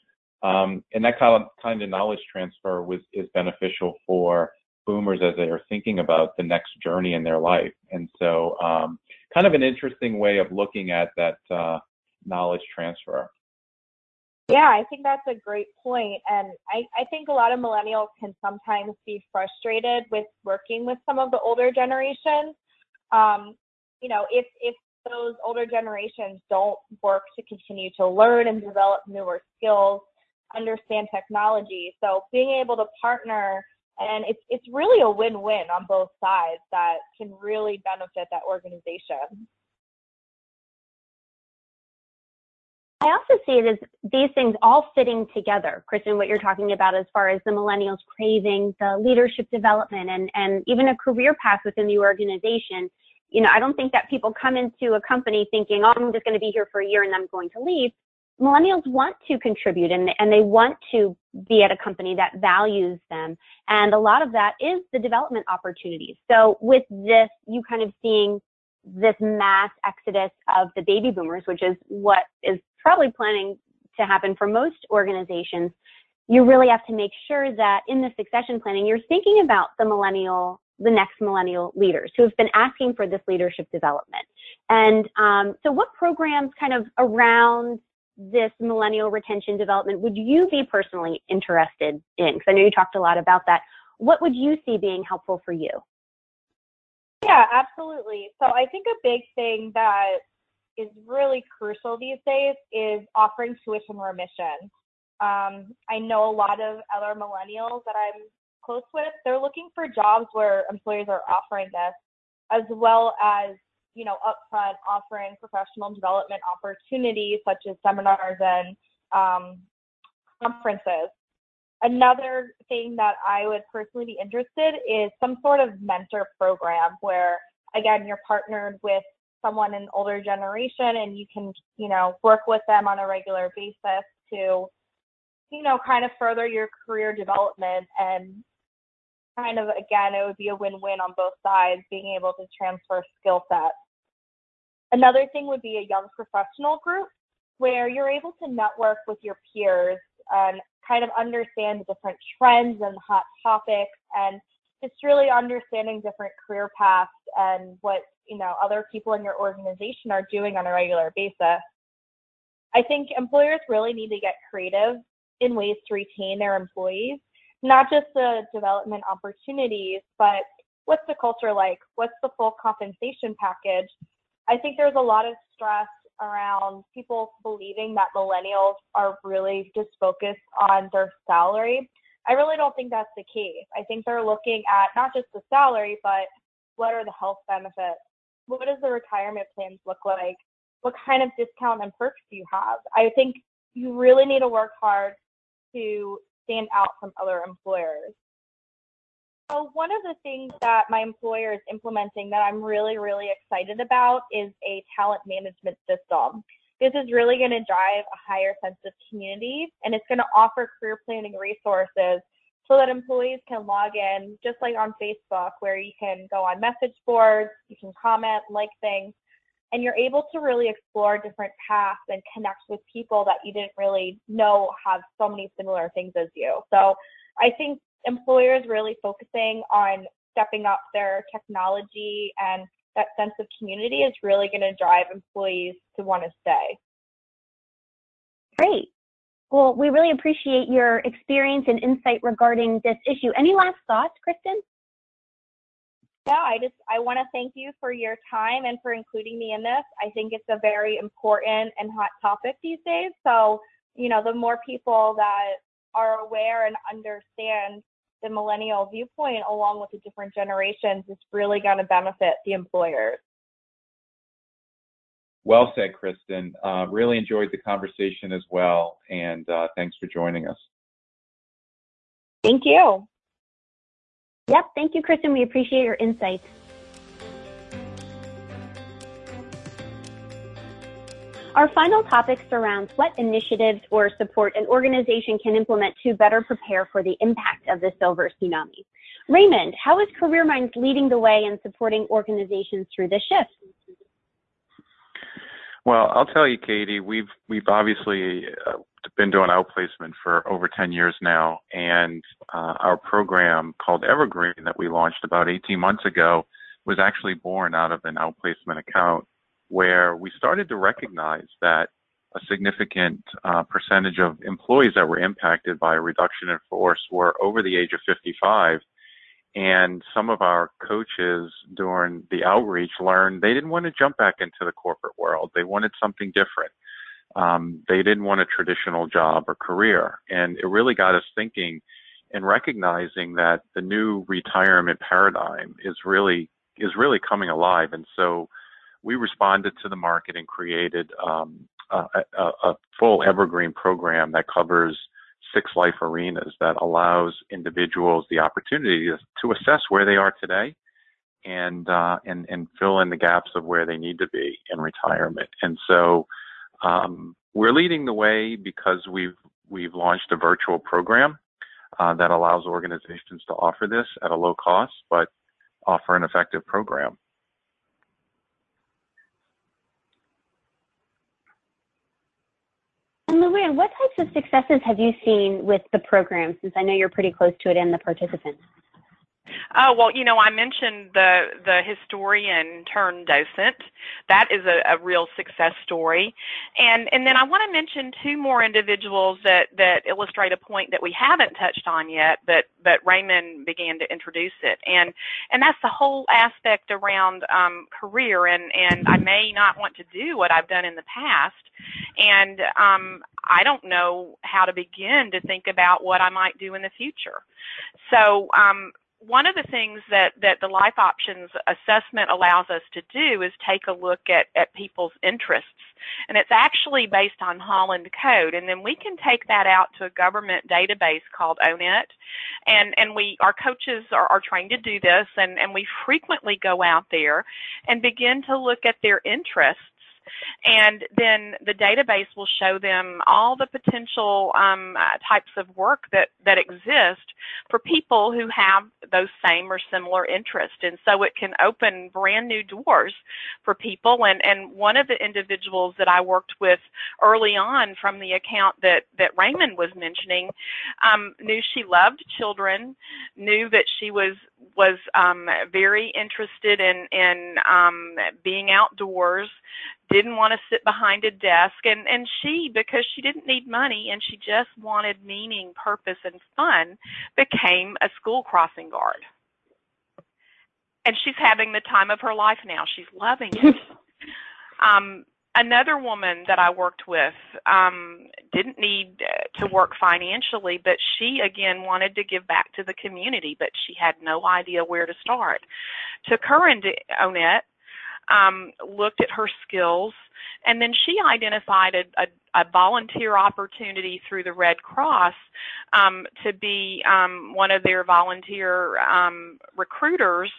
um, and that kind of kind of knowledge transfer was is beneficial for boomers as they are thinking about the next journey in their life. And so, um, kind of an interesting way of looking at that uh, knowledge transfer. Yeah, I think that's a great point. And I, I think a lot of millennials can sometimes be frustrated with working with some of the older generations. Um, you know, if, if those older generations don't work to continue to learn and develop newer skills, understand technology. So being able to partner and it's it's really a win-win on both sides that can really benefit that organization. I also see it as these things all fitting together. Kristen, what you're talking about as far as the millennials craving the leadership development and, and even a career path within the organization. You know, I don't think that people come into a company thinking, oh, I'm just going to be here for a year and I'm going to leave. Millennials want to contribute and, and they want to be at a company that values them. And a lot of that is the development opportunities. So with this, you kind of seeing this mass exodus of the baby boomers, which is what is probably planning to happen for most organizations, you really have to make sure that in the succession planning, you're thinking about the millennial, the next millennial leaders who have been asking for this leadership development. And um, so what programs kind of around this millennial retention development would you be personally interested in? Because I know you talked a lot about that. What would you see being helpful for you? Yeah, absolutely. So I think a big thing that is really crucial these days is offering tuition remission. Um, I know a lot of other millennials that I'm close with, they're looking for jobs where employers are offering this, as well as you know, upfront offering professional development opportunities such as seminars and um, conferences. Another thing that I would personally be interested is some sort of mentor program where, again, you're partnered with someone in older generation and you can, you know, work with them on a regular basis to, you know, kind of further your career development and kind of again it would be a win-win on both sides being able to transfer skill sets another thing would be a young professional group where you're able to network with your peers and kind of understand the different trends and hot topics and just really understanding different career paths and what you know other people in your organization are doing on a regular basis. I think employers really need to get creative in ways to retain their employees not just the development opportunities but what's the culture like? What's the full compensation package i think there's a lot of stress around people believing that millennials are really just focused on their salary I really don't think that's the case. I think they're looking at not just the salary, but what are the health benefits? What does the retirement plans look like? What kind of discount and perks do you have? I think you really need to work hard to stand out from other employers. So one of the things that my employer is implementing that I'm really, really excited about is a talent management system. This is really going to drive a higher sense of community and it's going to offer career planning resources so that employees can log in just like on Facebook where you can go on message boards, you can comment, like things, and you're able to really explore different paths and connect with people that you didn't really know have so many similar things as you. So I think employers really focusing on stepping up their technology and that sense of community is really going to drive employees to want to stay. Great. Well, we really appreciate your experience and insight regarding this issue. Any last thoughts, Kristen? Yeah, I just I want to thank you for your time and for including me in this. I think it's a very important and hot topic these days. So, you know, the more people that are aware and understand the millennial viewpoint along with the different generations is really going to benefit the employers. Well said, Kristen. Uh, really enjoyed the conversation as well, and uh, thanks for joining us. Thank you. Yep, thank you, Kristen. We appreciate your insights. Our final topic surrounds what initiatives or support an organization can implement to better prepare for the impact of the silver tsunami. Raymond, how is Career Minds leading the way in supporting organizations through this shift? Well, I'll tell you, Katie, we've we've obviously uh, been doing outplacement for over 10 years now, and uh, our program called Evergreen that we launched about 18 months ago was actually born out of an outplacement account where we started to recognize that a significant uh, percentage of employees that were impacted by a reduction in force were over the age of 55. And some of our coaches during the outreach learned they didn't want to jump back into the corporate world. They wanted something different. Um, they didn't want a traditional job or career. And it really got us thinking and recognizing that the new retirement paradigm is really is really coming alive. And so we responded to the market and created um, a, a, a, full evergreen program that covers six life arenas that allows individuals the opportunity to assess where they are today and uh, and and fill in the gaps of where they need to be in retirement. And so um, we're leading the way because we've we've launched a virtual program uh, that allows organizations to offer this at a low cost, but offer an effective program. Luann, what types of successes have you seen with the program since I know you're pretty close to it and the participants? Oh well, you know, I mentioned the the historian turned docent. That is a, a real success story, and and then I want to mention two more individuals that that illustrate a point that we haven't touched on yet, but but Raymond began to introduce it, and and that's the whole aspect around um, career, and and I may not want to do what I've done in the past, and um, I don't know how to begin to think about what I might do in the future. So um, one of the things that, that the life options assessment allows us to do is take a look at, at people's interests. And it's actually based on Holland Code. And then we can take that out to a government database called ONET. And, and we, our coaches are, are trained to do this and, and we frequently go out there and begin to look at their interests and then the database will show them all the potential um, uh, types of work that, that exist for people who have those same or similar interests. And so it can open brand new doors for people. And, and one of the individuals that I worked with early on from the account that, that Raymond was mentioning um, knew she loved children, knew that she was was um, very interested in in um, being outdoors, didn't want to sit behind a desk. And and she because she didn't need money and she just wanted meaning purpose and fun became a school crossing guard. And she's having the time of her life now. She's loving it. <laughs> Um another woman that I worked with um, didn't need to work financially, but she again wanted to give back to the community, but she had no idea where to start. Took her into ONET um, looked at her skills, and then she identified a, a, a volunteer opportunity through the Red Cross um, to be um, one of their volunteer um, recruiters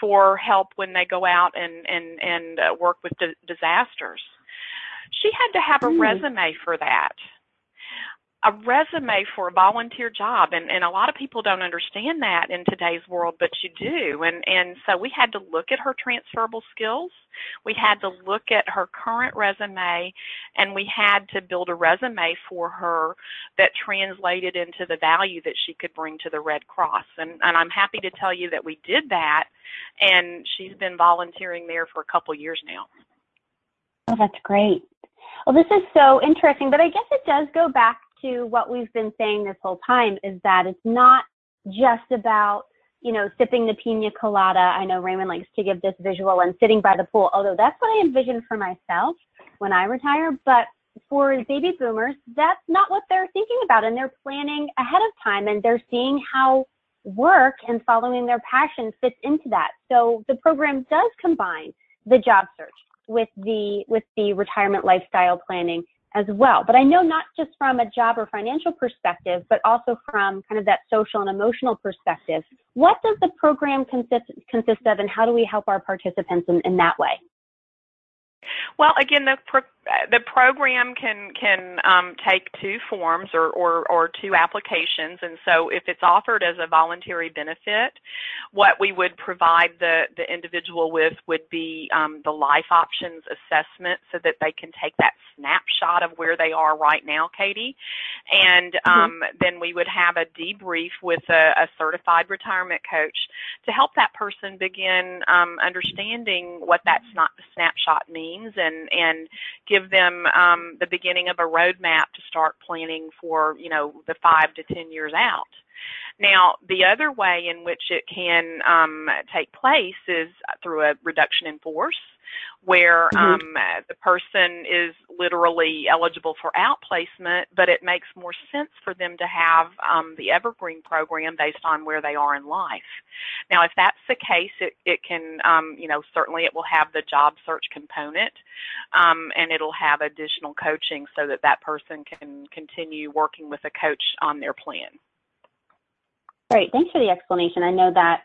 for help when they go out and and and uh, work with di- disasters. She had to have a mm. resume for that a resume for a volunteer job and, and a lot of people don't understand that in today's world but you do. And and so we had to look at her transferable skills. We had to look at her current resume and we had to build a resume for her that translated into the value that she could bring to the red cross. And and i'm happy to tell you that we did that and she's been volunteering there for a couple years now. Oh that's great. Well, this is so interesting, but I guess it does go back to what we've been saying this whole time is that it's not just about you know, sipping the pina colada. I know Raymond likes to give this visual and sitting by the pool, although that's what I envision for myself when I retire. But for baby boomers, that's not what they're thinking about. And they're planning ahead of time and they're seeing how work and following their passion fits into that. So the program does combine the job search, with the with the retirement lifestyle planning as well. But I know not just from a job or financial perspective, but also from kind of that social and emotional perspective. What does the program consist consist of, and how do we help our participants in, in that way? Well, again, the pro- the program can can um, take two forms or, or or two applications, and so if it's offered as a voluntary benefit, what we would provide the the individual with would be um, the life options assessment, so that they can take that snapshot of where they are right now, Katie, and mm-hmm. um, mm-hmm. then we would have a debrief with a, a, certified retirement coach to help that person begin um, understanding what that snapshot means and and give them um, the beginning of a roadmap to start planning for you know the five to ten years out. Now, the other way in which it can um, take place is through a reduction in force, where mm-hmm. um, the person is literally eligible for outplacement, but it makes more sense for them to have um, the Evergreen program based on where they are in life. Now, if that's the case, it, it can, um, you know, certainly it will have the job search component, um, and it'll have additional coaching so that that person can continue working with a coach on their plan. Great. Thanks for the explanation. I know that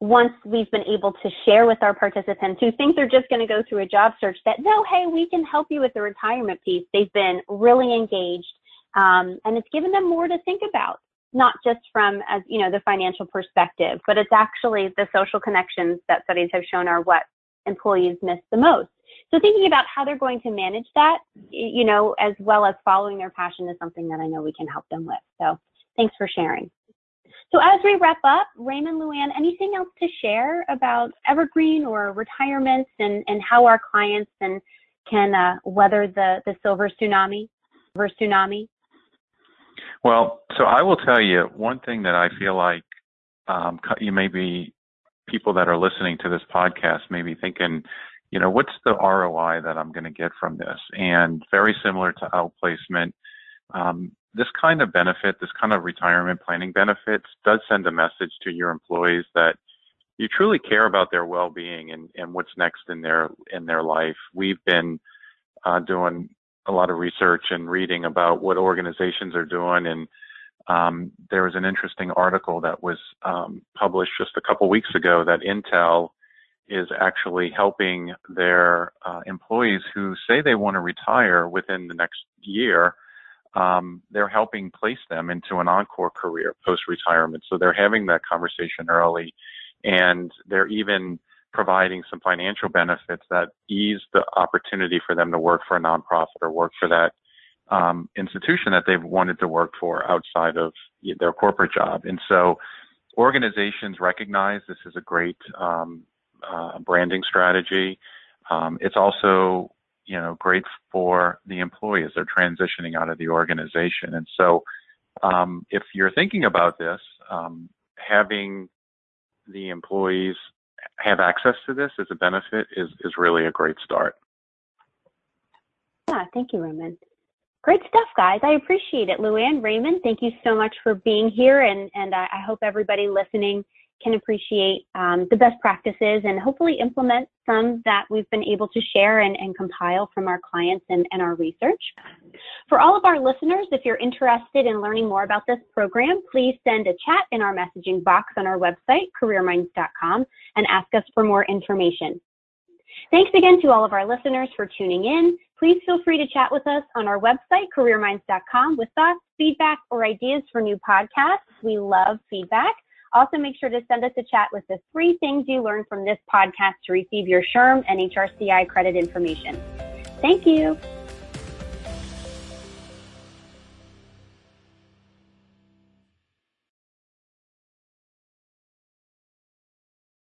once we've been able to share with our participants who think they're just going to go through a job search that no, hey, we can help you with the retirement piece, they've been really engaged. Um, and it's given them more to think about, not just from as you know the financial perspective, but it's actually the social connections that studies have shown are what employees miss the most. So thinking about how they're going to manage that, you know, as well as following their passion is something that I know we can help them with. So thanks for sharing. So as we wrap up, Raymond Luann, anything else to share about Evergreen or retirements and, and how our clients and can uh, weather the, the silver tsunami, silver tsunami? Well, so I will tell you one thing that I feel like um, you may be people that are listening to this podcast may be thinking, you know, what's the ROI that I'm going to get from this? And very similar to outplacement, um, this kind of benefit, this kind of retirement planning benefits does send a message to your employees that you truly care about their well-being and, and what's next in their in their life. We've been uh, doing a lot of research and reading about what organizations are doing, and um, there was an interesting article that was um, published just a couple weeks ago that Intel is actually helping their uh, employees who say they want to retire within the next year um, they're helping place them into an encore career post retirement. So they're having that conversation early and they're even providing some financial benefits that ease the opportunity for them to work for a nonprofit or work for that um, institution that they've wanted to work for outside of their corporate job. And so organizations recognize this is a great um, uh, branding strategy. Um, it's also you know, great for the employees. They're transitioning out of the organization. And so, um, if you're thinking about this, um, having the employees have access to this as a benefit is, is really a great start. Yeah, thank you, Raymond. Great stuff, guys. I appreciate it. Luann, Raymond, thank you so much for being here. And, and I, I hope everybody listening can appreciate um, the best practices and hopefully implement some that we've been able to share and, and compile from our clients and, and, our research. For all of our listeners, if you're interested in learning more about this program, please send a chat in our messaging box on our website, careerminds.com, and ask us for more information. Thanks again to all of our listeners for tuning in. Please feel free to chat with us on our website, careerminds.com, with thoughts, feedback, or ideas for new podcasts. We love feedback. Also, make sure to send us a chat with the three things you learned from this podcast to receive your SHRM and HRCI credit information. Thank you.